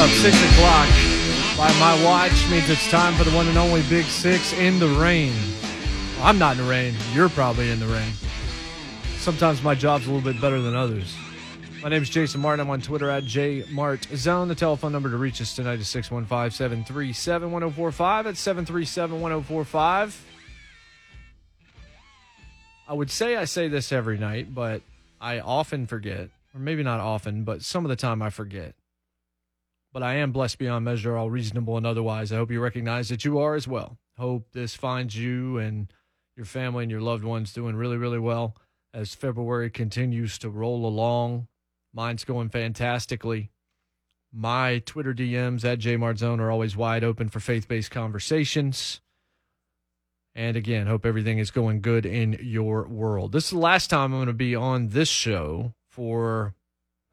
Up, 6 o'clock by my watch means it's time for the one and only Big Six in the rain. I'm not in the rain. You're probably in the rain. Sometimes my job's a little bit better than others. My name is Jason Martin. I'm on Twitter at JMartZone. The telephone number to reach us tonight is 615 737 1045. That's 737 1045. I would say I say this every night, but I often forget. Or maybe not often, but some of the time I forget but I am blessed beyond measure, all reasonable and otherwise. I hope you recognize that you are as well. Hope this finds you and your family and your loved ones doing really, really well as February continues to roll along. Mine's going fantastically. My Twitter DMs at JMartzone are always wide open for faith based conversations. And again, hope everything is going good in your world. This is the last time I'm going to be on this show for,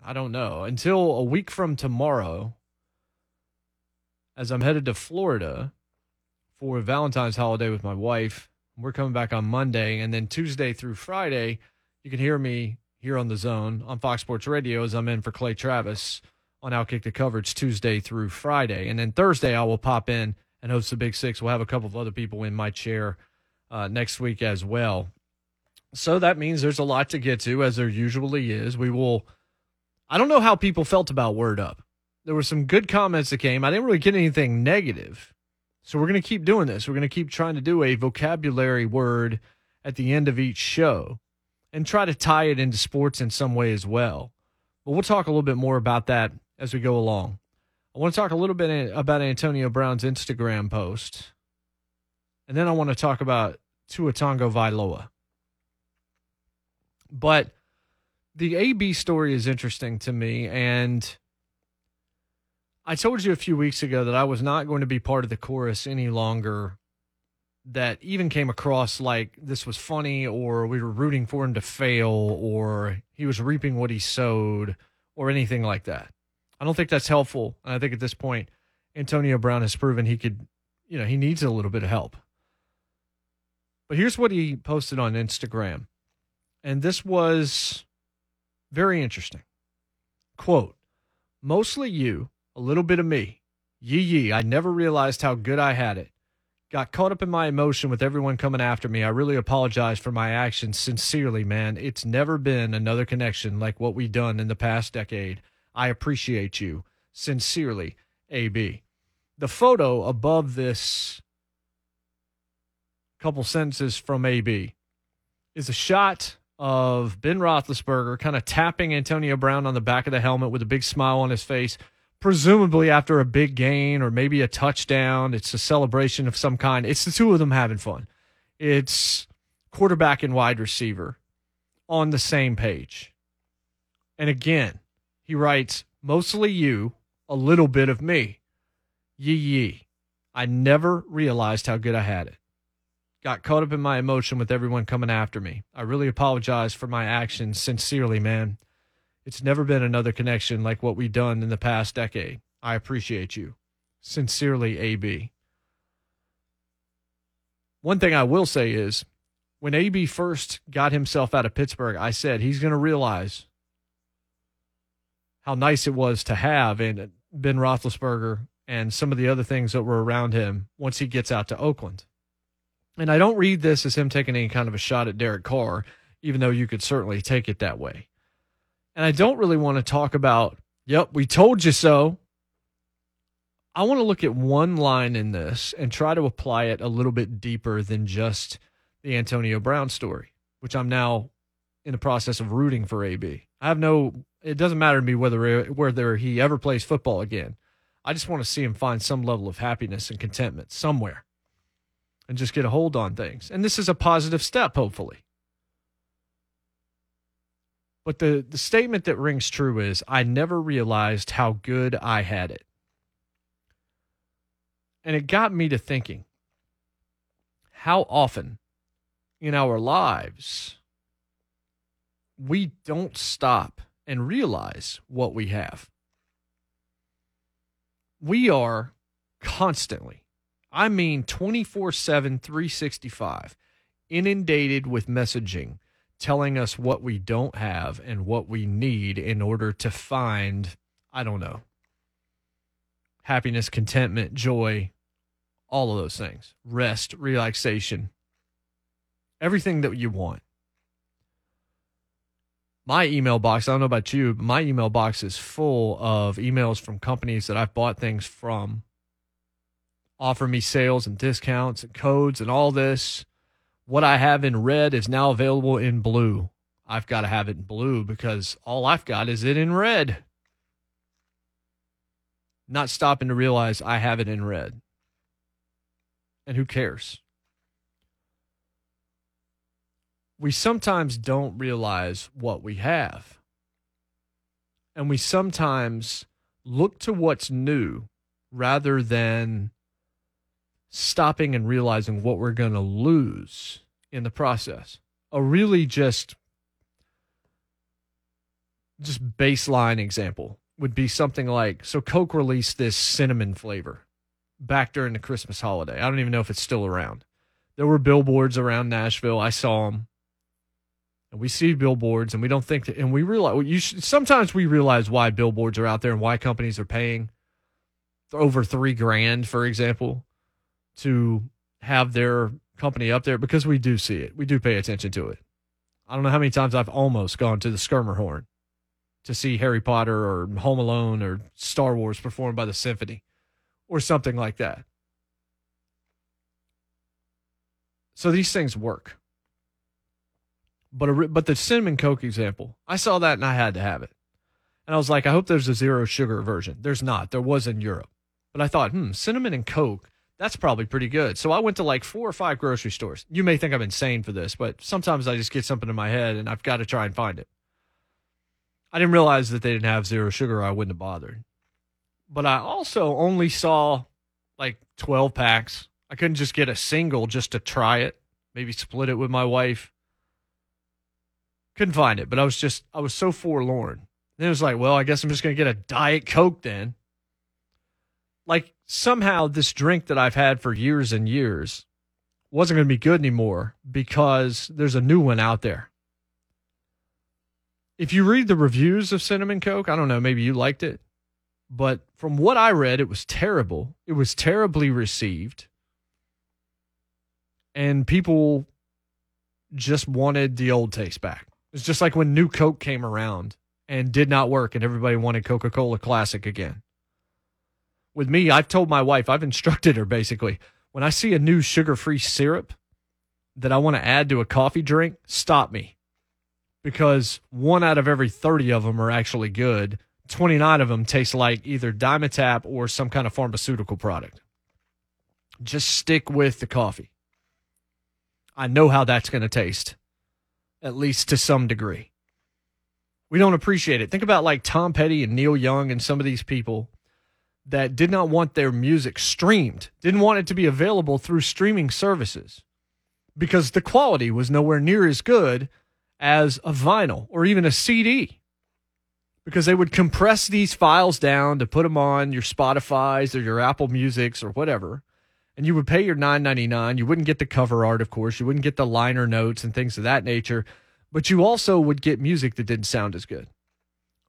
I don't know, until a week from tomorrow as I'm headed to Florida for Valentine's holiday with my wife. We're coming back on Monday, and then Tuesday through Friday, you can hear me here on the zone on Fox Sports Radio as I'm in for Clay Travis on Outkick the Coverage Tuesday through Friday. And then Thursday, I will pop in and host the Big Six. We'll have a couple of other people in my chair uh, next week as well. So that means there's a lot to get to, as there usually is. We will, I don't know how people felt about Word Up there were some good comments that came. I didn't really get anything negative. So we're going to keep doing this. We're going to keep trying to do a vocabulary word at the end of each show and try to tie it into sports in some way as well. But we'll talk a little bit more about that as we go along. I want to talk a little bit about Antonio Brown's Instagram post. And then I want to talk about Tua Tagovailoa. But the AB story is interesting to me and I told you a few weeks ago that I was not going to be part of the chorus any longer that even came across like this was funny or we were rooting for him to fail or he was reaping what he sowed or anything like that. I don't think that's helpful. And I think at this point, Antonio Brown has proven he could, you know, he needs a little bit of help. But here's what he posted on Instagram. And this was very interesting. Quote, mostly you a little bit of me. Yee yee, I never realized how good I had it. Got caught up in my emotion with everyone coming after me. I really apologize for my actions. Sincerely, man. It's never been another connection like what we done in the past decade. I appreciate you. Sincerely, AB. The photo above this couple sentences from AB is a shot of Ben Roethlisberger kind of tapping Antonio Brown on the back of the helmet with a big smile on his face presumably after a big gain or maybe a touchdown. It's a celebration of some kind. It's the two of them having fun. It's quarterback and wide receiver on the same page. And again, he writes, mostly you, a little bit of me. Yee yee. I never realized how good I had it. Got caught up in my emotion with everyone coming after me. I really apologize for my actions. Sincerely, man. It's never been another connection like what we've done in the past decade. I appreciate you. Sincerely, AB. One thing I will say is when AB first got himself out of Pittsburgh, I said he's going to realize how nice it was to have and Ben Roethlisberger and some of the other things that were around him once he gets out to Oakland. And I don't read this as him taking any kind of a shot at Derek Carr, even though you could certainly take it that way. And I don't really want to talk about, yep, we told you so. I want to look at one line in this and try to apply it a little bit deeper than just the Antonio Brown story, which I'm now in the process of rooting for AB. I have no, it doesn't matter to me whether whether he ever plays football again. I just want to see him find some level of happiness and contentment somewhere and just get a hold on things. And this is a positive step, hopefully. But the, the statement that rings true is I never realized how good I had it. And it got me to thinking how often in our lives we don't stop and realize what we have. We are constantly, I mean 24 7, 365, inundated with messaging telling us what we don't have and what we need in order to find, I don't know, happiness, contentment, joy, all of those things, rest, relaxation, everything that you want. My email box, I don't know about you, but my email box is full of emails from companies that I've bought things from, offer me sales and discounts and codes and all this. What I have in red is now available in blue. I've got to have it in blue because all I've got is it in red. Not stopping to realize I have it in red. And who cares? we sometimes don't realize what we have. And we sometimes look to what's new rather than stopping and realizing what we're going to lose in the process. A really just just baseline example would be something like so Coke released this cinnamon flavor back during the Christmas holiday. I don't even know if it's still around. There were billboards around Nashville. I saw them and we see billboards and we don't think that, and we realize you should, sometimes we realize why billboards are out there and why companies are paying over three grand, for example, to have their company up there because we do see it. We do pay attention to it. I don't know how many times I've almost gone to the Schermerhorn to see Harry Potter or Home Alone or Star Wars performed by the symphony or something like that. So these things work. But a, but the cinnamon coke example, I saw that and I had to have it. And I was like, I hope there's a zero sugar version. There's not. There was in Europe. But I thought, hmm, cinnamon and coke, that's probably pretty good. So I went to like four or five grocery stores. You may think I'm insane for this, but sometimes I just get something in my head and I've got to try and find it. I didn't realize that they didn't have zero sugar. I wouldn't have bothered. But I also only saw like 12 packs. I couldn't just get a single just to try it, maybe split it with my wife. Couldn't find it, but I was just, I was so forlorn. Then it was like, well, I guess I'm just going to get a Diet Coke then. Like somehow this drink that I've had for years and years wasn't going to be good anymore because there's a new one out there. If you read the reviews of Cinnamon Coke, I don't know, maybe you liked it, but from what I read, it was terrible. It was terribly received. And people just wanted the old taste back. It's just like when New Coke came around and did not work, and everybody wanted Coca Cola Classic again. With me, I've told my wife, I've instructed her basically when I see a new sugar free syrup that I want to add to a coffee drink, stop me. Because one out of every 30 of them are actually good. 29 of them taste like either Dimetapp or some kind of pharmaceutical product. Just stick with the coffee. I know how that's going to taste at least to some degree. We don't appreciate it. Think about like Tom Petty and Neil Young and some of these people that did not want their music streamed, didn't want it to be available through streaming services because the quality was nowhere near as good as a vinyl or even a CD. Because they would compress these files down to put them on your Spotify's or your Apple Music's or whatever and you would pay your nine ninety nine. You wouldn't get the cover art, of course. You wouldn't get the liner notes and things of that nature, but you also would get music that didn't sound as good.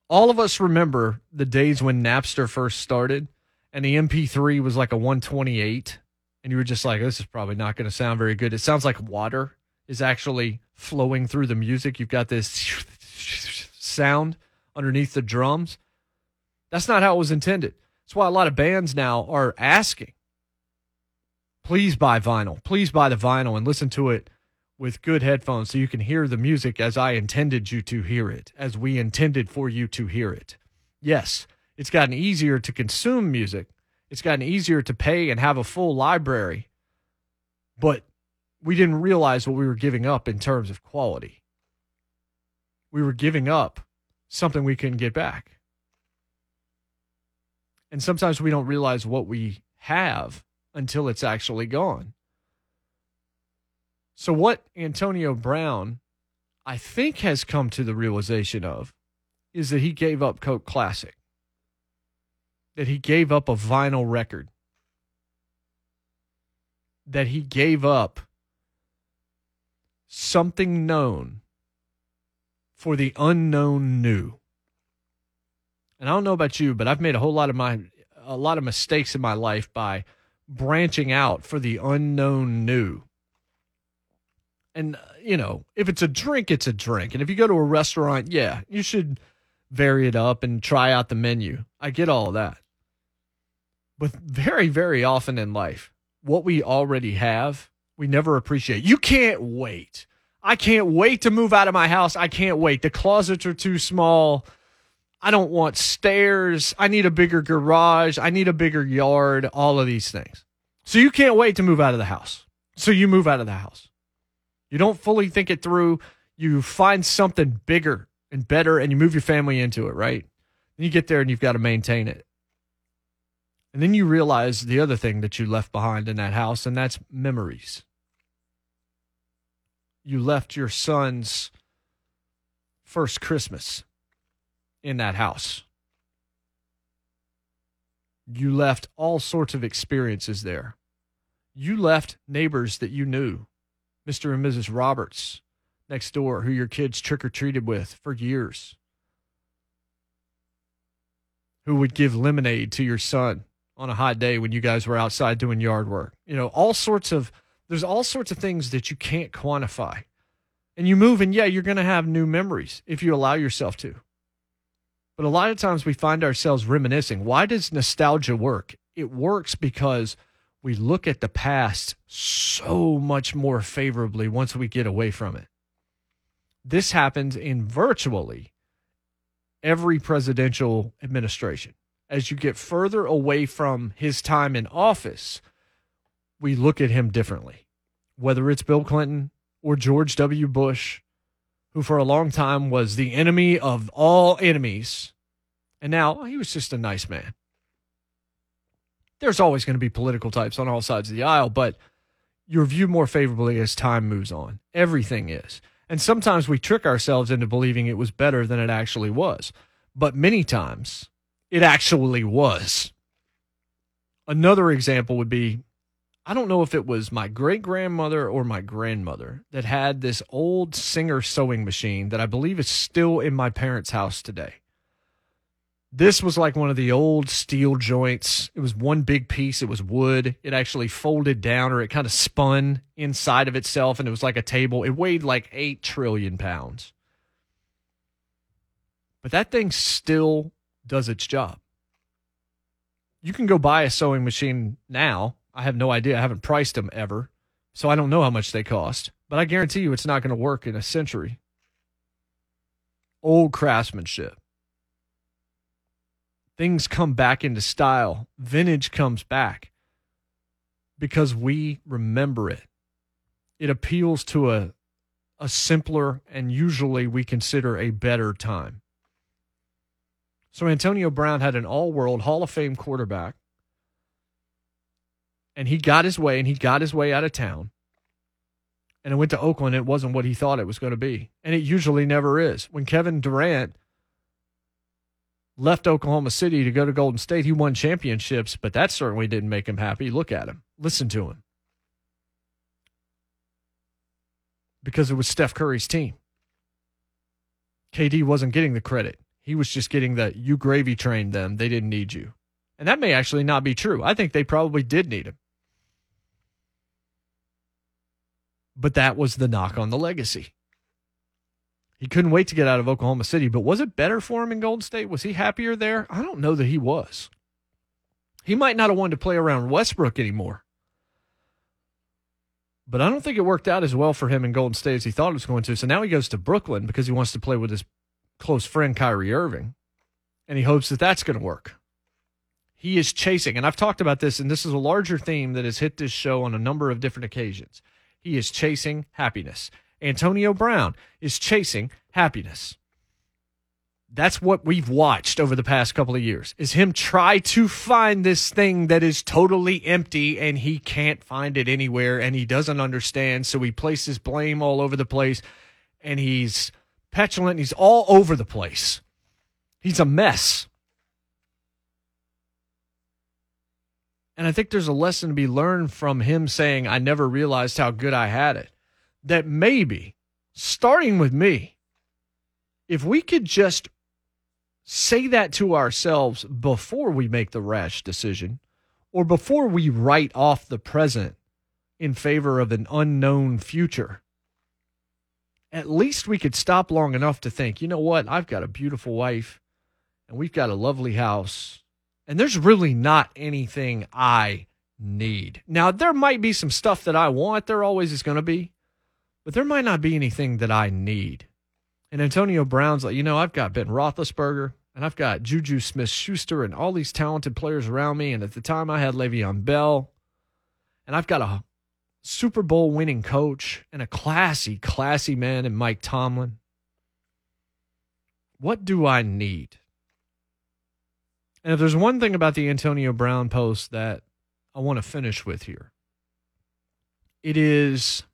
All of us remember the days when Napster first started, and the MP3 was like a one twenty eight, and you were just like, "This is probably not going to sound very good." It sounds like water is actually flowing through the music. You've got this sound underneath the drums. That's not how it was intended. That's why a lot of bands now are asking please buy vinyl. Please buy the vinyl and listen to it with good headphones so you can hear the music as I intended you to hear it, as we intended for you to hear it. Yes, it's gotten easier to consume music, it's gotten easier to pay and have a full library, but we didn't realize what we were giving up in terms of quality. We were giving up something we couldn't get back. And sometimes we don't realize what we have until it's actually gone. So, what Antonio Brown, I think, has come to the realization of is that he gave up Coke Classic, that he gave up a vinyl record, that he gave up something known for the unknown new. And I don't know about you, but I've made a whole lot of my a lot of mistakes in my life by branching out for the unknown new. And you know, if it's a drink, it's a drink. And if you go to a restaurant, yeah, you should vary it up and try out the menu. I get all of that. But very, very often in life, what we already have, we never appreciate. You can't wait I can't wait to move out of my house. I can't wait. The closets are too small. I don't want stairs. I need a bigger garage. I need a bigger yard, all of these things. So you can't wait to move out of the house. So you move out of the house. You don't fully think it through. You find something bigger and better and you move your family into it, right? Then you get there and you've got to maintain it. And then you realize the other thing that you left behind in that house, and that's memories you left your son's first Christmas in that house. You left all sorts of experiences there. You left neighbors that you knew, Mr. and Mrs. Roberts next door, who your kids trick or treated with for years, who would give lemonade to your son on a hot day when you guys were outside doing yard work. You know, all sorts of there's all sorts of things that you can't quantify. And you move, and yeah, you're going to have new memories if you allow yourself to. But a lot of times we find ourselves reminiscing. Why does nostalgia work? It works because we look at the past so much more favorably once we get away from it. This happens in virtually every presidential administration. As you get further away from his time in office, we look at him differently. Whether it's Bill Clinton or George W. Bush, who for a long time was the enemy of all enemies, and now he was just a nice man. There's always going to be political types on all sides of the aisle, but you're viewed more favorably as time moves on. Everything is. And sometimes we trick ourselves into believing it was better than it actually was. But many times it actually was. Another example would be I don't know if it was my great grandmother or my grandmother that had this old Singer sewing machine that I believe is still in my parents' house today. This was like one of the old steel joints. It was one big piece. It was wood. It actually folded down or it kind of spun inside of itself and it was like a table. It weighed like 8 trillion pounds. But that thing still does its job. You can go buy a sewing machine now I have no idea. I haven't priced them ever. So I don't know how much they cost. But I guarantee you it's not going to work in a century. Old craftsmanship. Things come back into style. Vintage comes back because we remember it. It appeals to a, a simpler and usually we consider a better time. So Antonio Brown had an all world Hall of Fame quarterback and he got his way and he got his way out of town. And it went to Oakland. It wasn't what he thought it was going to be. And it usually never is. When Kevin Durant left Oklahoma City to go to Golden State, he won championships, but that certainly didn't make him happy. Look at him, listen to him. Because it was Steph Curry's team. KD wasn't getting the credit. He was just getting the you gravy trained them. They didn't need you. And that may actually not be true. I think they probably did need him. But that was the knock on the legacy. He couldn't wait to get out of Oklahoma City, but was it better for him in Golden State? Was he happier there? I don't know that he was. He might not have wanted to play around Westbrook anymore. But I don't think it worked out as well for him in Golden State as he thought it was going to. So now he goes to Brooklyn because he wants to play with his close friend Kyrie Irving. And he hopes that that's going to work. He is chasing, and I've talked about this, and this is a larger theme that has hit this show on a number of different occasions. He is chasing happiness. Antonio Brown is chasing happiness. That's what we've watched over the past couple of years is him try to find this thing that is totally empty and he can't find it anywhere and he doesn't understand. So he places blame all over the place and he's petulant. He's all over the place. He's a mess. And I think there's a lesson to be learned from him saying, I never realized how good I had it. That maybe, starting with me, if we could just say that to ourselves before we make the rash decision or before we write off the present in favor of an unknown future, at least we could stop long enough to think, you know what? I've got a beautiful wife and we've got a lovely house, and there's really not anything I need. Now, there might be some stuff that I want, there always is going to be, but there might not be anything that I need. And Antonio Brown's like, you know, I've got Ben Roethlisberger and I've got Juju Smith Schuster and all these talented players around me. And at the time, I had Le'Veon Bell, and I've got a Super Bowl winning coach and a classy, classy man in Mike Tomlin. What do I need? And if there's one thing about the Antonio Brown post that I want to finish with here, it is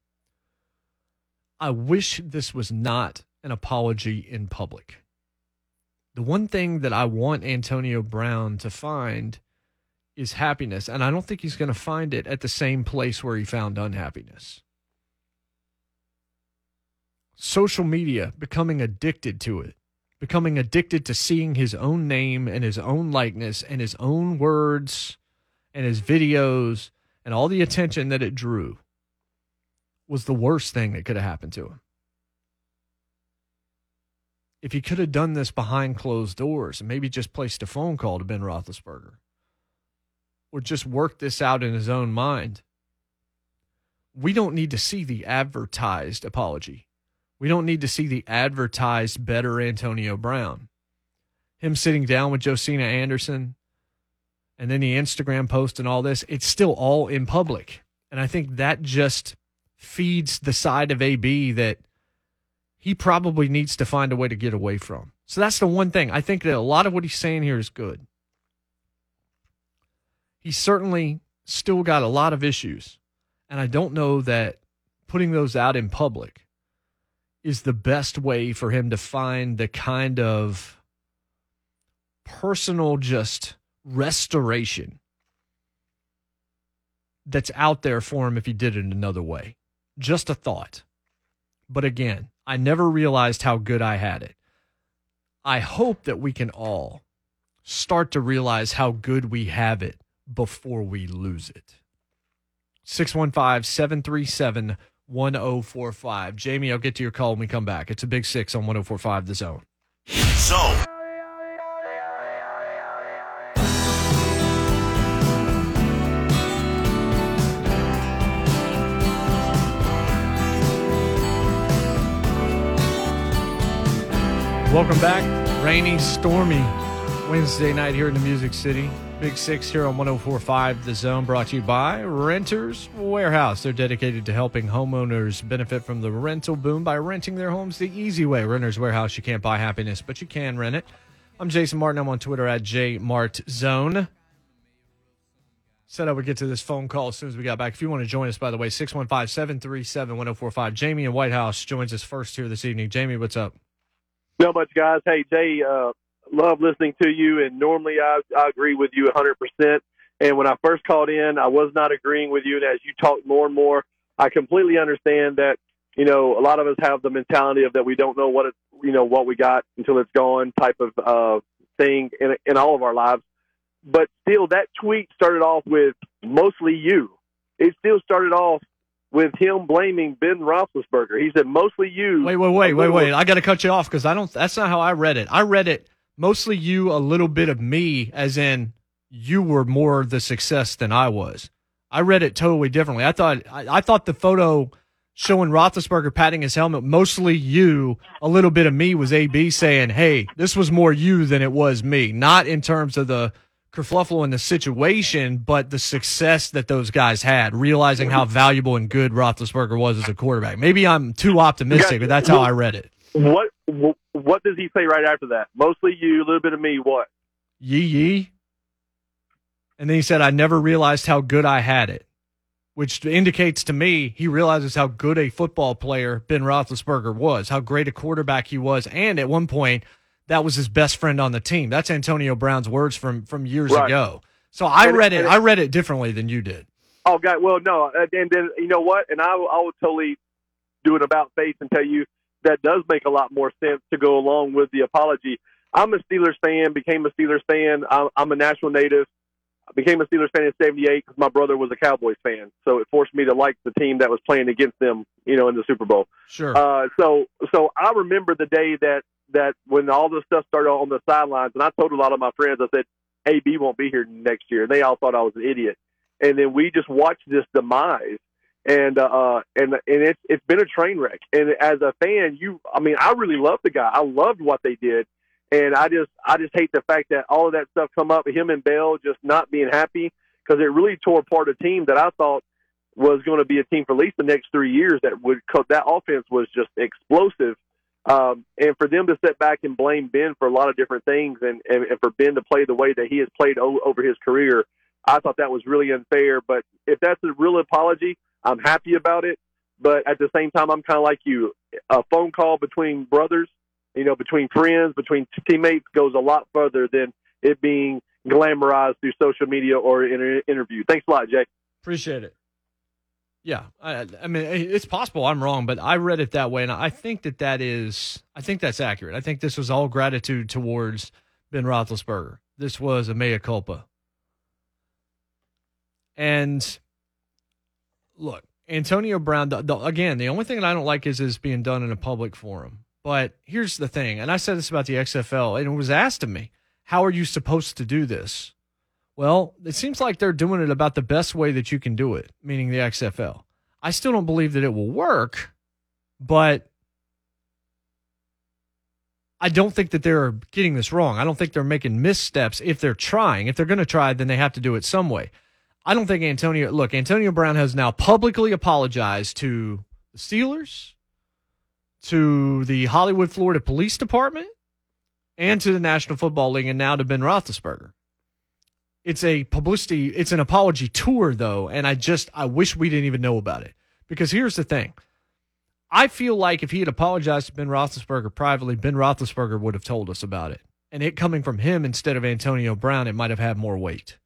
I wish this was not an apology in public. The one thing that I want Antonio Brown to find is happiness, and I don't think he's going to find it at the same place where he found unhappiness. Social media, becoming addicted to it, becoming addicted to seeing his own name and his own likeness and his own words and his videos and all the attention that it drew was the worst thing that could have happened to him if he could have done this behind closed doors and maybe just placed a phone call to Ben Roethlisberger or just worked this out in his own mind, we don't need to see the advertised apology. We don't need to see the advertised better Antonio Brown. Him sitting down with Josina Anderson and then the Instagram post and all this, it's still all in public. And I think that just feeds the side of AB that – he probably needs to find a way to get away from. So that's the one thing. I think that a lot of what he's saying here is good. He's certainly still got a lot of issues. And I don't know that putting those out in public is the best way for him to find the kind of personal just restoration that's out there for him if he did it another way. Just a thought. But again, I never realized how good I had it. I hope that we can all start to realize how good we have it before we lose it. 615 737 1045. Jamie, I'll get to your call when we come back. It's a big six on 1045 The Zone. Zone. Welcome back. Rainy, stormy Wednesday night here in the Music City. Big Six here on 1045 The Zone, brought to you by Renters Warehouse. They're dedicated to helping homeowners benefit from the rental boom by renting their homes the easy way. Renters Warehouse, you can't buy happiness, but you can rent it. I'm Jason Martin. I'm on Twitter at JMartZone. Said I would get to this phone call as soon as we got back. If you want to join us, by the way, 615 737 1045. Jamie in White House joins us first here this evening. Jamie, what's up? Not much, guys. Hey, Jay, uh, love listening to you, and normally I, I agree with you 100%. And when I first called in, I was not agreeing with you. And as you talk more and more, I completely understand that, you know, a lot of us have the mentality of that we don't know what it, you know, what we got until it's gone type of uh, thing in, in all of our lives. But still, that tweet started off with mostly you. It still started off with him blaming Ben Roethlisberger. He said mostly you. Wait, wait, wait, wait, wait. I got to cut you off because I don't. That's not how I read it. I read it mostly you, a little bit of me, as in you were more the success than I was. I read it totally differently. I thought I, I thought the photo showing Roethlisberger patting his helmet, mostly you, a little bit of me was AB saying, "Hey, this was more you than it was me." Not in terms of the kerfluffle in the situation, but the success that those guys had, realizing how valuable and good Roethlisberger was as a quarterback. Maybe I'm too optimistic, but that's how I read it. What what does he say right after that? Mostly you, a little bit of me. What? Yee yee. And then he said, I never realized how good I had it, which indicates to me he realizes how good a football player Ben Roethlisberger was, how great a quarterback he was. And at one point, that was his best friend on the team. That's Antonio Brown's words from, from years Right. ago. So I And- read it. I read it differently than you did. Oh, God. Well, no. And then you know what? And I will- I will totally do an about face and tell you that does make a lot more sense to go along with the apology. I'm a Steelers fan. Became a Steelers fan. I'm, I'm a Nashville native. I became a Steelers fan in '78 because my brother was a Cowboys fan. So it forced me to like the team that was playing against them. You know, in the Super Bowl. Sure. Uh, so so I remember the day that that when all this stuff started on the sidelines, and I told a lot of my friends, I said, "AB won't be here next year." And they all thought I was an idiot. And then we just watched this demise, and uh, and and it's it's been a train wreck. And as a fan, you, I mean, I really love the guy. I loved what they did, and I just I just hate the fact that all of that stuff come up. Him and Bell just not being happy because it really tore apart a team that I thought was going to be a team for at least the next three years that would that offense was just explosive. Um, and for them to sit back and blame Ben for a lot of different things and, and, and for Ben to play the way that he has played o- over his career, I thought that was really unfair. But if that's a real apology, I'm happy about it. But at the same time, I'm kind of like you. A phone call between brothers, you know, between friends, between teammates goes a lot further than it being glamorized through social media or in an interview. Thanks a lot, Jay. Appreciate it. Yeah, I, I mean, it's possible I'm wrong, but I read it that way, and I think that that is, I think that's accurate. I think this was all gratitude towards Ben Roethlisberger. This was a mea culpa. And look, Antonio Brown. The, the, again, the only thing that I don't like is is being done in a public forum. But here's the thing, and I said this about the XFL, and it was asked of me, "How are you supposed to do this?" Well, it seems like they're doing it about the best way that you can do it, meaning the XFL. I still don't believe that it will work, but I don't think that they're getting this wrong. I don't think they're making missteps if they're trying. If they're going to try, then they have to do it some way. I don't think Antonio, look, Antonio Brown has now publicly apologized to the Steelers, to the Hollywood, Florida Police Department, and to the National Football League, and now to Ben Roethlisberger it's a publicity it's an apology tour though and i just i wish we didn't even know about it. Because here's the thing. I feel like if he had apologized to ben roethlisberger privately ben roethlisberger would have told us about it. And it coming from him instead of antonio brown it might have had more weight.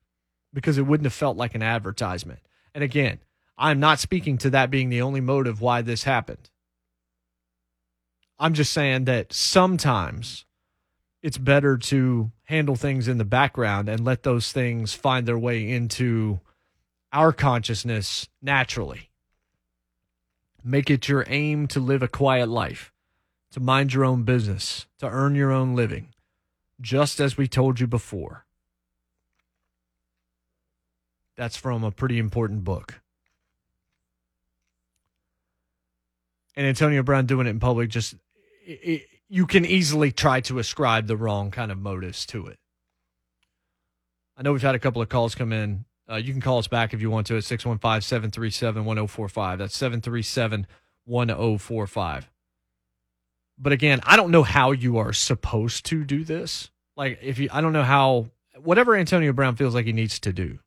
Because it wouldn't have felt like an advertisement. And again i'm not speaking to that being the only motive why this happened. I'm just saying that sometimes it's better to handle things in the background and let those things find their way into our consciousness naturally. Make it your aim to live a quiet life, to mind your own business, to earn your own living, just as we told you before. That's from a pretty important book. And Antonio Brown doing it in public just. It, it, you can easily try to ascribe the wrong kind of motives to it. I know we've had a couple of calls come in. Uh, you can call us back if you want to at 615 737 1045. That's 737 1045. But again, I don't know how you are supposed to do this. Like, if you, I don't know how, whatever Antonio Brown feels like he needs to do.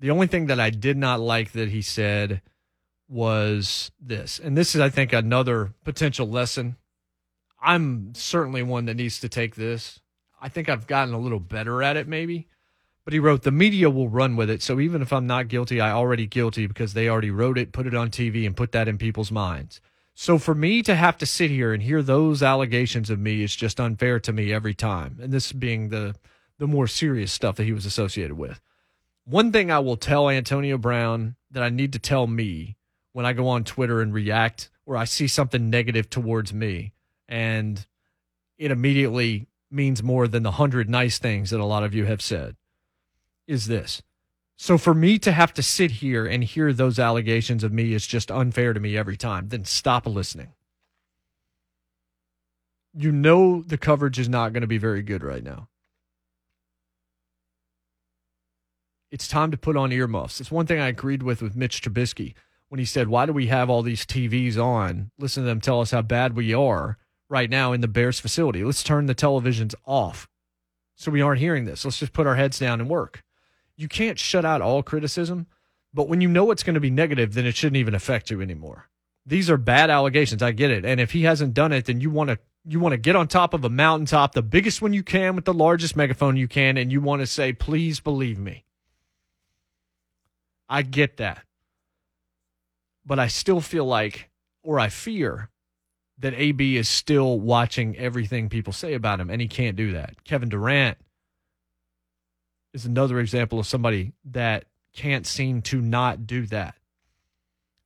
The only thing that I did not like that he said was this. And this is, I think, another potential lesson. I'm certainly one that needs to take this. I think I've gotten a little better at it, maybe. But he wrote, The media will run with it. So even if I'm not guilty, I already guilty because they already wrote it, put it on TV, and put that in people's minds. So for me to have to sit here and hear those allegations of me is just unfair to me every time. And this being the the more serious stuff that he was associated with. One thing I will tell Antonio Brown that I need to tell me when I go on Twitter and react or I see something negative towards me and it immediately means more than the hundred nice things that a lot of you have said is this. So for me to have to sit here and hear those allegations of me is just unfair to me every time, then stop listening. You know the coverage is not going to be very good right now. It's time to put on earmuffs. It's one thing I agreed with with Mitch Trubisky when he said, Why do we have all these TVs on? Listen to them tell us how bad we are right now in the Bears facility. Let's turn the televisions off so we aren't hearing this. Let's just put our heads down and work. You can't shut out all criticism, but when you know it's going to be negative, then it shouldn't even affect you anymore. These are bad allegations. I get it. And if he hasn't done it, then you want to you want to get on top of a mountaintop, the biggest one you can with the largest megaphone you can, and you want to say, please believe me. I get that. But I still feel like, or I fear, that AB is still watching everything people say about him, and he can't do that. Kevin Durant is another example of somebody that can't seem to not do that.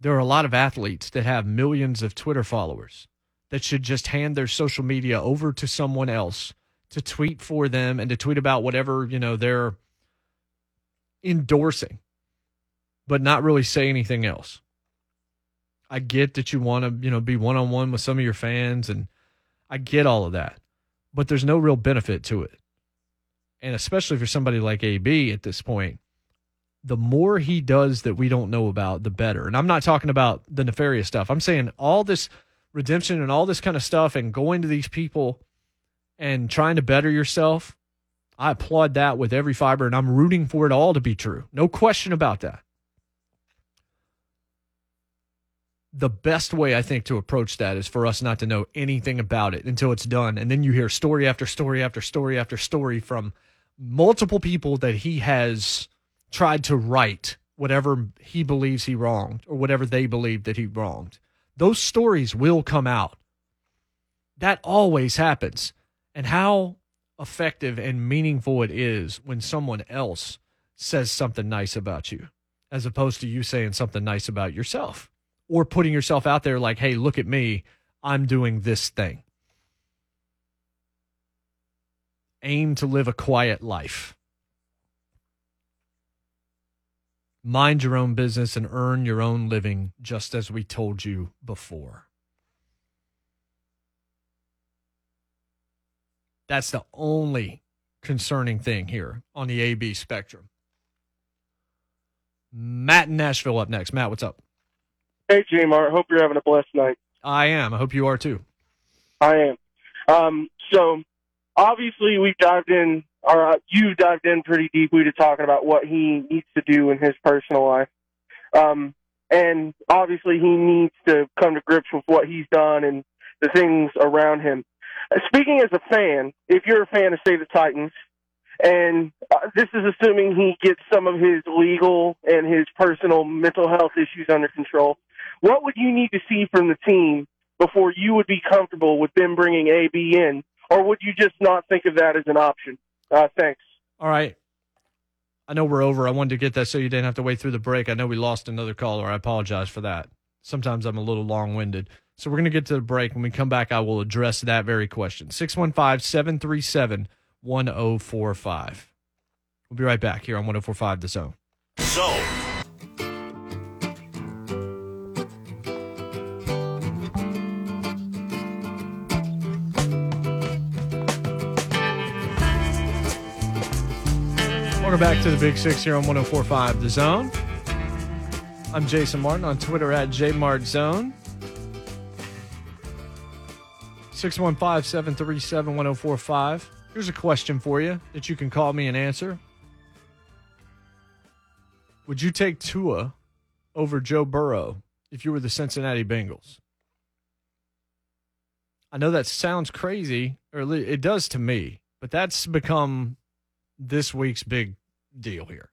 There are a lot of athletes that have millions of Twitter followers that should just hand their social media over to someone else to tweet for them and to tweet about whatever, you know, they're endorsing, but not really say anything else. I get that you want to, you know, be one on one with some of your fans and I get all of that. But there's no real benefit to it. And especially for somebody like AB at this point, the more he does that we don't know about, the better. And I'm not talking about the nefarious stuff. I'm saying all this redemption and all this kind of stuff and going to these people and trying to better yourself. I applaud that with every fiber and I'm rooting for it all to be true. No question about that. The best way I think to approach that is for us not to know anything about it until it's done. And then you hear story after story after story after story from multiple people that he has tried to right whatever he believes he wronged or whatever they believe that he wronged. Those stories will come out. That always happens. And how effective and meaningful it is when someone else says something nice about you as opposed to you saying something nice about yourself or putting yourself out there like, hey, look at me. I'm doing this thing. Aim to live a quiet life. Mind your own business and earn your own living, just as we told you before. That's the only concerning thing here on the AB spectrum. Matt in Nashville up next. Matt, what's up? Hey, J Mart. Hope you're having a blessed night. I am. I hope you are too. I am. Um, so, obviously, we dived in, or uh, you dived in pretty deeply to talking about what he needs to do in his personal life. Um, and obviously, he needs to come to grips with what he's done and the things around him. Uh, speaking as a fan, if you're a fan of, say, the Titans, and uh, this is assuming he gets some of his legal and his personal mental health issues under control. What would you need to see from the team before you would be comfortable with them bringing AB in, or would you just not think of that as an option? Uh, thanks. All right. I know we're over. I wanted to get that so you didn't have to wait through the break. I know we lost another caller. I apologize for that. Sometimes I'm a little long winded. So we're going to get to the break. When we come back, I will address that very question. 615 737 1045. We'll be right back here on 1045 The Zone. Zone. Welcome back to the Big Six here on 1045 The Zone. I'm Jason Martin on Twitter at JMartZone. 615 737 1045. Here's a question for you that you can call me and answer. Would you take Tua over Joe Burrow if you were the Cincinnati Bengals? I know that sounds crazy, or it does to me, but that's become this week's big deal here.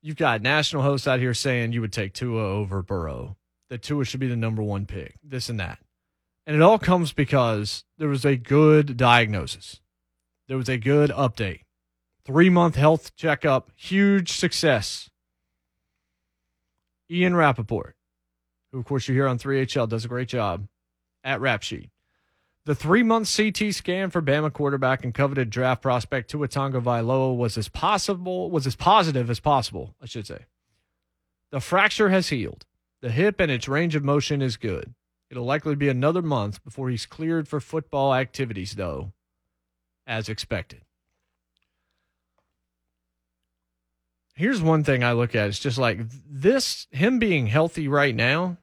You've got national hosts out here saying you would take Tua over Burrow, that Tua should be the number one pick, this and that. And it all comes because there was a good diagnosis, there was a good update. Three month health checkup, huge success. Ian Rapoport, who, of course, you hear on 3HL, does a great job at Rap Sheet. The three month CT scan for Bama quarterback and coveted draft prospect Tua Tagovailoa was as possible was as positive as possible, I should say. The fracture has healed. The hip and its range of motion is good. It'll likely be another month before he's cleared for football activities, though, as expected. here's one thing I look at. It's just like this, him being healthy right now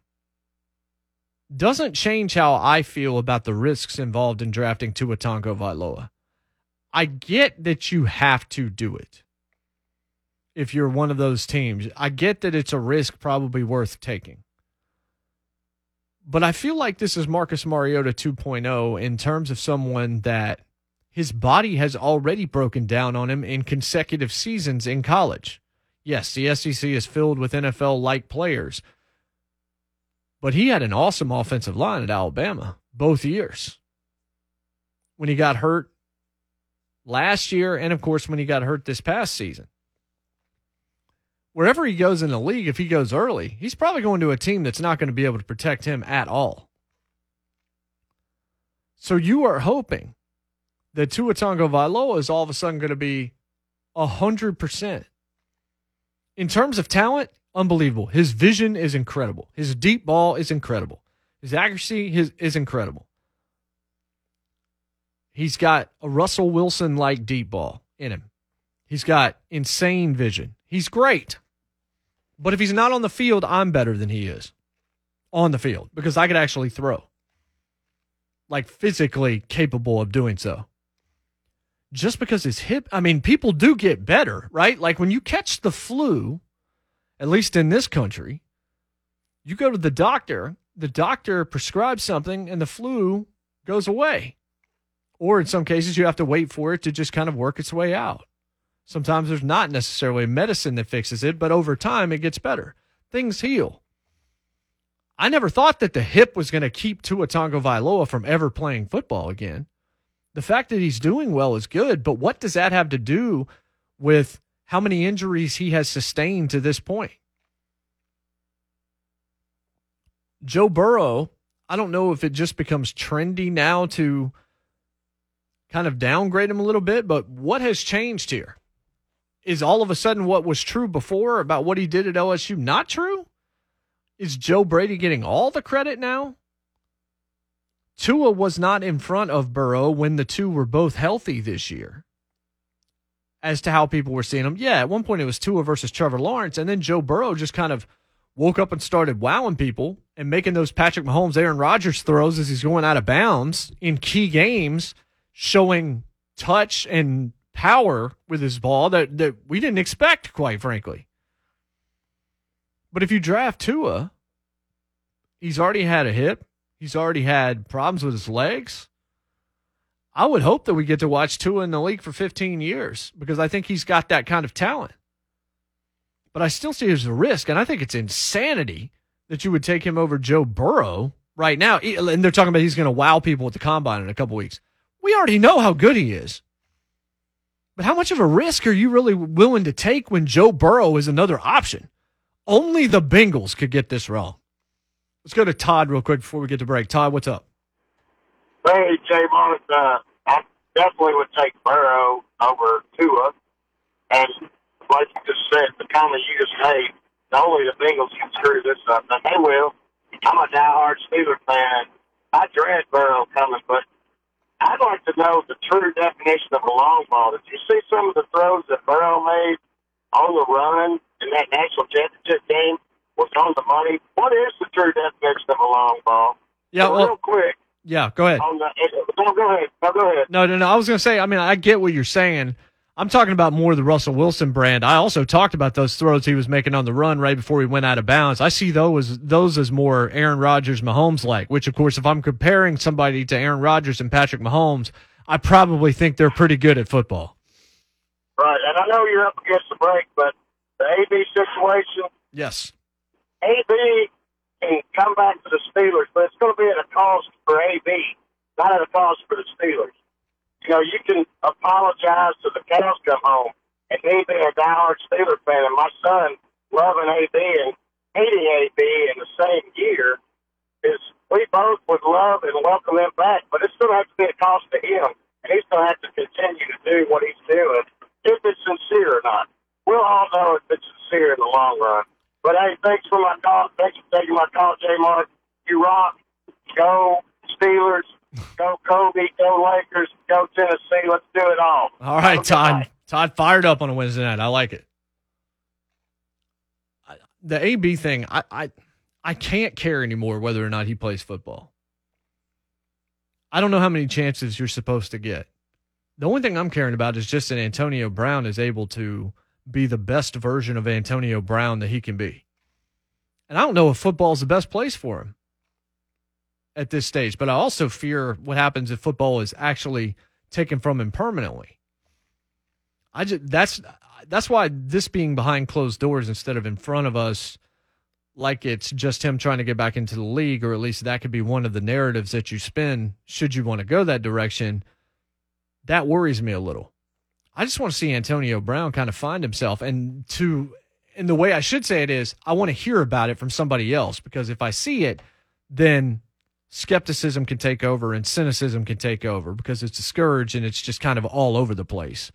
doesn't change how I feel about the risks involved in drafting Tua Tagovailoa. I get that you have to do it if you're one of those teams. I get that it's a risk probably worth taking. But I feel like this is Marcus Mariota 2.0 in terms of someone that his body has already broken down on him in consecutive seasons in college. Yes, the SEC is filled with NFL like players, but he had an awesome offensive line at Alabama both years. When he got hurt last year, and of course, when he got hurt this past season. Wherever he goes in the league, if he goes early, he's probably going to a team that's not going to be able to protect him at all. So you are hoping that Tua Tagovailoa is all of a sudden going to be 100%. In terms of talent, unbelievable. His vision is incredible. His deep ball is incredible. His accuracy is, is incredible. He's got a Russell Wilson like deep ball in him. He's got insane vision. He's great. But if he's not on the field, I'm better than he is on the field because I could actually throw. Like physically capable of doing so. Just because his hip, I mean, people do get better, right? Like when you catch the flu, at least in this country, you go to the doctor, the doctor prescribes something, and the flu goes away. Or in some cases, you have to wait for it to just kind of work its way out. Sometimes there's not necessarily medicine that fixes it, but over time it gets better. Things heal. I never thought that the hip was going to keep Tua Tagovailoa from ever playing football again. The fact that he's doing well is good, but what does that have to do with how many injuries he has sustained to this point. Joe Burrow, I don't know if it just becomes trendy now to kind of downgrade him a little bit, but what has changed here? Is all of a sudden what was true before about what he did at LSU not true? Is Joe Brady getting all the credit now? Tua was not in front of Burrow when the two were both healthy this year as to how people were seeing him. Yeah, at one point it was Tua versus Trevor Lawrence, and then Joe Burrow just kind of woke up and started wowing people and making those Patrick Mahomes, Aaron Rodgers throws as he's going out of bounds in key games, showing touch and power with his ball that, that we didn't expect, quite frankly. But if you draft Tua, he's already had a hip, he's already had problems with his legs. I would hope that we get to watch Tua in the league for 15 years because I think he's got that kind of talent. But I still see as a risk, and I think it's insanity that you would take him over Joe Burrow right now. And they're talking about he's going to wow people at the combine in a couple weeks. We already know how good he is. But how much of a risk are you really willing to take when Joe Burrow is another option? Only the Bengals could get this wrong. Let's go to Todd real quick before we get to break. Todd, what's up? Hey, J Mart, uh, I definitely would take Burrow over Tua. And like you just said, the comment you just made, only the Bengals can screw this up. And they will. I'm a diehard Steeler fan. I dread Burrow coming, but I'd like to know the true definition of a long ball. Did you see some of the throws that Burrow made on the run in that national championship game? Was on the money. What is the true definition of a long ball? Yeah, so well, real quick, yeah, go ahead. Oh, on the, no, go ahead. No, go ahead. No, no, no. I was going to say, I mean, I get what you're saying. I'm talking about more the Russell Wilson brand. I also talked about those throws he was making on the run right before he went out of bounds. I see those as, those as more Aaron Rodgers, Mahomes like. Which, of course, if I'm comparing somebody to Aaron Rodgers and Patrick Mahomes, I probably think they're pretty good at football. Right, and I know you're up against the break, but the AB situation, Yes. AB can come back to the Steelers, but it's going to be at a cost for AB, not at a cost for the Steelers. You know, you can apologize to the cows come home, and me being a diehard Steeler fan, and my son loving AB and hating AB in the same year, is we both would love and welcome him back, but it's going to have to be a cost to him, and he's going to have to continue to do what he's doing, if it's sincere or not. We'll all know if it's sincere in the long run. But hey, thanks for my call. Thanks for taking my call, J Mart. You rock. Go Steelers. Go Kobe. Go Lakers. Go Tennessee. Let's do it all. All right, Okay, Todd. Todd fired up on a Wednesday night. I like it. the AB thing, I, I I can't care anymore whether or not he plays football. I don't know how many chances you're supposed to get. The only thing I'm caring about is just that Antonio Brown is able to be the best version of Antonio Brown that he can be. And I don't know if football is the best place for him at this stage, but I also fear what happens if football is actually taken from him permanently. I just that's that's why this being behind closed doors instead of in front of us like it's just him trying to get back into the league or at least that could be one of the narratives that you spin should you want to go that direction that worries me a little i just want to see antonio brown kind of find himself and to and the way i should say it is i want to hear about it from somebody else because if i see it then skepticism can take over and cynicism can take over because it's discouraged and it's just kind of all over the place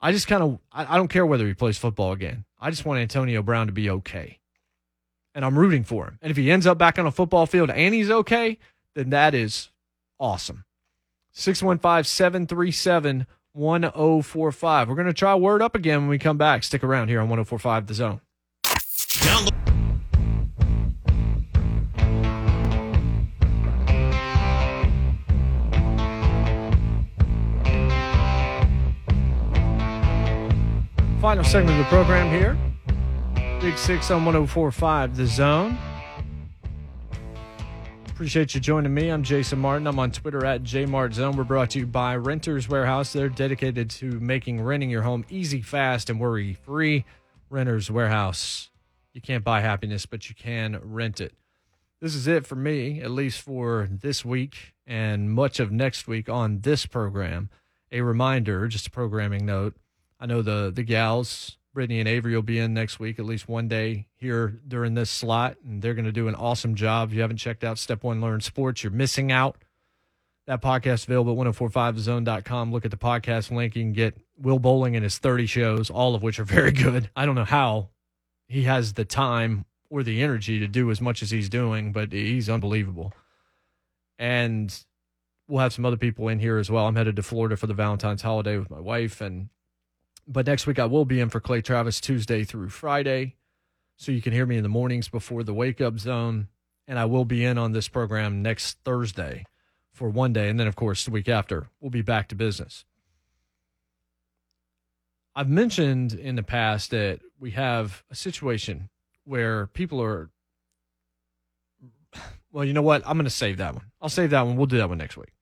I just kind of I, I don't care whether he plays football again. I just want Antonio Brown to be okay. And I'm rooting for him. And if he ends up back on a football field and he's okay, then that is awesome. 615 737 1045. We're going to try word up again when we come back. Stick around here on 1045 The Zone. Final segment of the program here. Big Six on 1045 The Zone. Appreciate you joining me. I'm Jason Martin. I'm on Twitter at JMartZone. We're brought to you by Renters Warehouse. They're dedicated to making renting your home easy, fast, and worry free. Renters Warehouse. You can't buy happiness, but you can rent it. This is it for me, at least for this week and much of next week on this program. A reminder, just a programming note. I know the the gals, Brittany and Avery, will be in next week at least one day here during this slot, and they're going to do an awesome job. If you haven't checked out Step One Learn Sports, you're missing out. That podcast available at 1045thezone.com. Look at the podcast link. You can get Will Bowling and his 30 shows, all of which are very good. I don't know how he has the time or the energy to do as much as he's doing, but he's unbelievable. And we'll have some other people in here as well. I'm headed to Florida for the Valentine's holiday with my wife, and but next week I will be in for Clay Travis Tuesday through Friday. So you can hear me in the mornings before the wake up zone. And I will be in on this program next Thursday for one day. And then, of course, the week after, we'll be back to business. I've mentioned in the past that we have a situation where people are. Well, you know what? I'm going to save that one. I'll save that one. We'll do that one next week.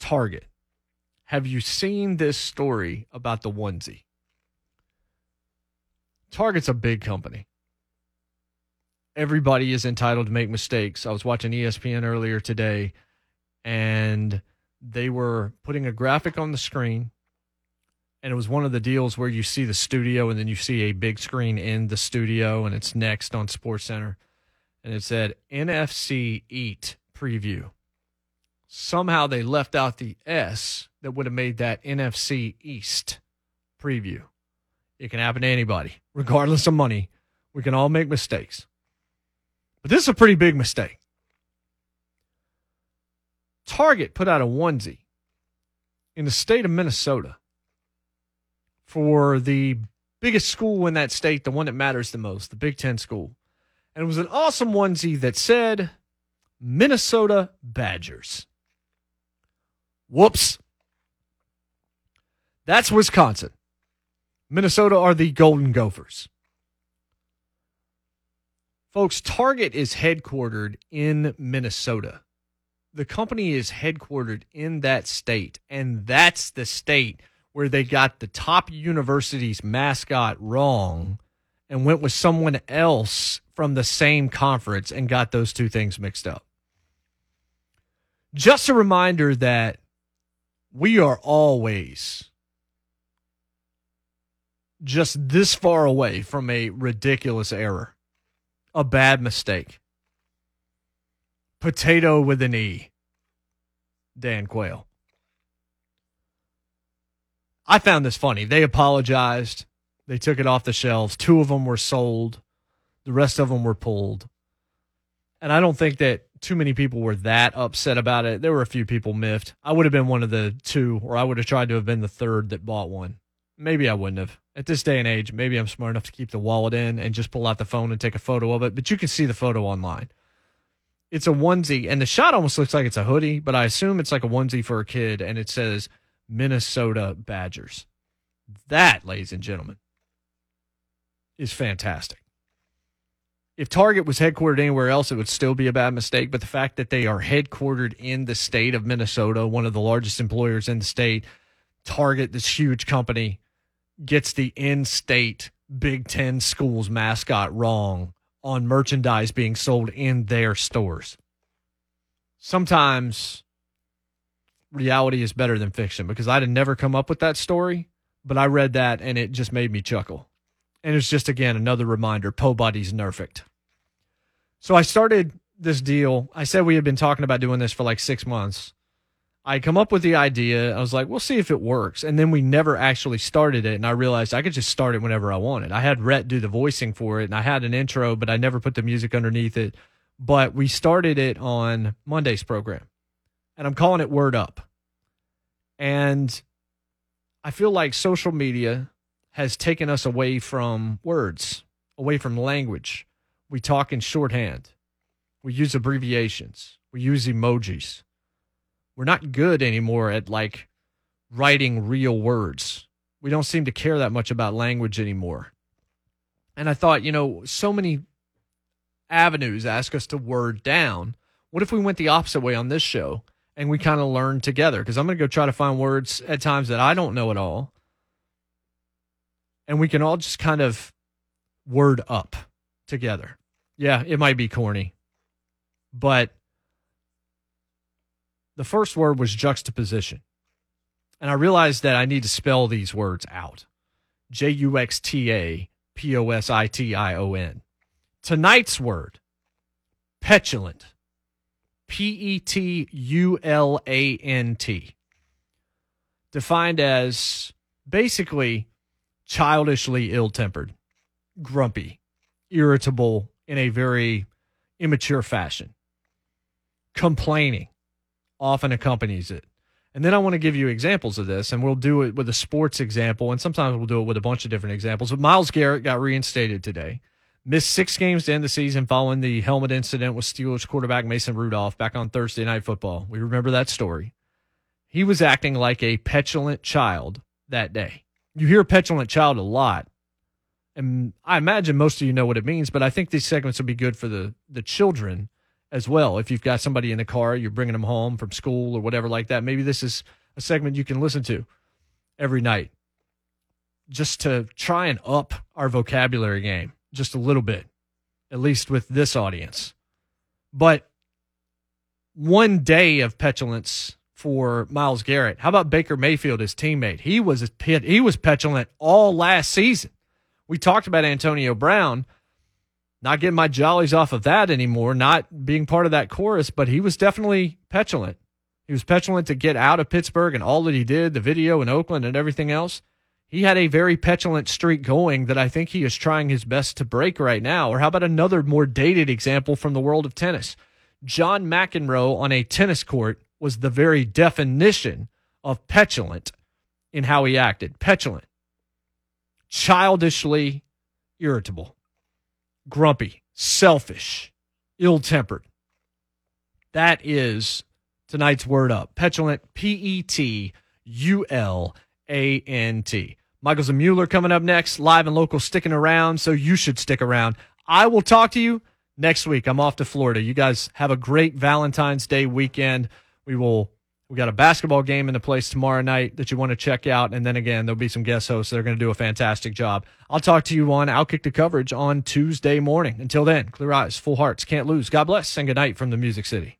Target have you seen this story about the onesie? Target's a big company. Everybody is entitled to make mistakes. I was watching ESPN earlier today and they were putting a graphic on the screen and it was one of the deals where you see the studio and then you see a big screen in the studio and it's next on Sports Center and it said NFC Eat preview. Somehow they left out the S that would have made that NFC East preview. It can happen to anybody, regardless of money. We can all make mistakes. But this is a pretty big mistake. Target put out a onesie in the state of Minnesota for the biggest school in that state, the one that matters the most, the Big Ten school. And it was an awesome onesie that said Minnesota Badgers. Whoops. That's Wisconsin. Minnesota are the Golden Gophers. Folks, Target is headquartered in Minnesota. The company is headquartered in that state, and that's the state where they got the top university's mascot wrong and went with someone else from the same conference and got those two things mixed up. Just a reminder that we are always just this far away from a ridiculous error, a bad mistake. Potato with an E. Dan Quayle. I found this funny. They apologized. They took it off the shelves. Two of them were sold. The rest of them were pulled. And I don't think that too many people were that upset about it. There were a few people miffed. I would have been one of the two, or I would have tried to have been the third that bought one maybe I wouldn't have. At this day and age, maybe I'm smart enough to keep the wallet in and just pull out the phone and take a photo of it, but you can see the photo online. It's a onesie, and the shot almost looks like it's a hoodie, but I assume it's like a onesie for a kid, and it says Minnesota Badgers. That, ladies and gentlemen, is fantastic. If Target was headquartered anywhere else, it would still be a bad mistake. But the fact that they are headquartered in the state of Minnesota, one of the largest employers in the state, Target, this huge company, gets the in state Big Ten schools mascot wrong on merchandise being sold in their stores. Sometimes reality is better than fiction because I'd have never come up with that story, but I read that and it just made me chuckle. And it's just, again, another reminder Po Buddy's nerfed. So I started this deal. I said we had been talking about doing this for like six months. I come up with the idea. I was like, we'll see if it works. And then we never actually started it. And I realized I could just start it whenever I wanted. I had Rhett do the voicing for it and I had an intro, but I never put the music underneath it. But we started it on Monday's program and I'm calling it Word Up. And I feel like social media has taken us away from words, away from language. We talk in shorthand, we use abbreviations, we use emojis. We're not good anymore at like writing real words. We don't seem to care that much about language anymore. And I thought, you know, so many avenues ask us to word down. What if we went the opposite way on this show and we kind of learned together? Because I'm going to go try to find words at times that I don't know at all. And we can all just kind of word up together. Yeah, it might be corny, but the first word was juxtaposition. And I realized that I need to spell these words out J U X T A P O S I T I O N. Tonight's word, petulant. P E T U L A N T. Defined as basically childishly ill tempered, grumpy, irritable in a very immature fashion, complaining often accompanies it. And then I want to give you examples of this, and we'll do it with a sports example, and sometimes we'll do it with a bunch of different examples. But Myles Garrett got reinstated today, missed six games to end the season following the helmet incident with Steelers quarterback Mason Rudolph back on Thursday Night Football. We remember that story. He was acting like a petulant child that day. You hear petulant child a lot, and I imagine most of you know what it means, but I think these segments would be good for the, the children as well. If you've got somebody in the car, you're bringing them home from school or whatever like that, maybe this is a segment you can listen to every night just to try and up our vocabulary game just a little bit, at least with this audience. But one day of petulance for Myles Garrett. How about Baker Mayfield, his teammate? He was a pit, he was petulant all last season. We talked about Antonio Brown not getting my jollies off of that anymore, not being part of that chorus, but he was definitely petulant. He was petulant to get out of Pittsburgh and all that he did, the video in Oakland and everything else. He had a very petulant streak going that I think he is trying his best to break right now. Or how about another more dated example from the world of tennis? John McEnroe on a tennis court was the very definition of petulant in how he acted. Petulant, childishly irritable grumpy, selfish, ill tempered. That is tonight's word up. Petulant, P E T U L A N T. Michael Mueller coming up next, live and local, sticking around, so you should stick around. I will talk to you next week. I'm off to Florida. You guys have a great Valentine's Day weekend. We will we got a basketball game in the place tomorrow night that you want to check out. And then again, there'll be some guest hosts that are going to do a fantastic job. I'll talk to you on Outkick the Coverage on Tuesday morning. Until then, clear eyes, full hearts, can't lose. God bless and good night from the Music City.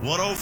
105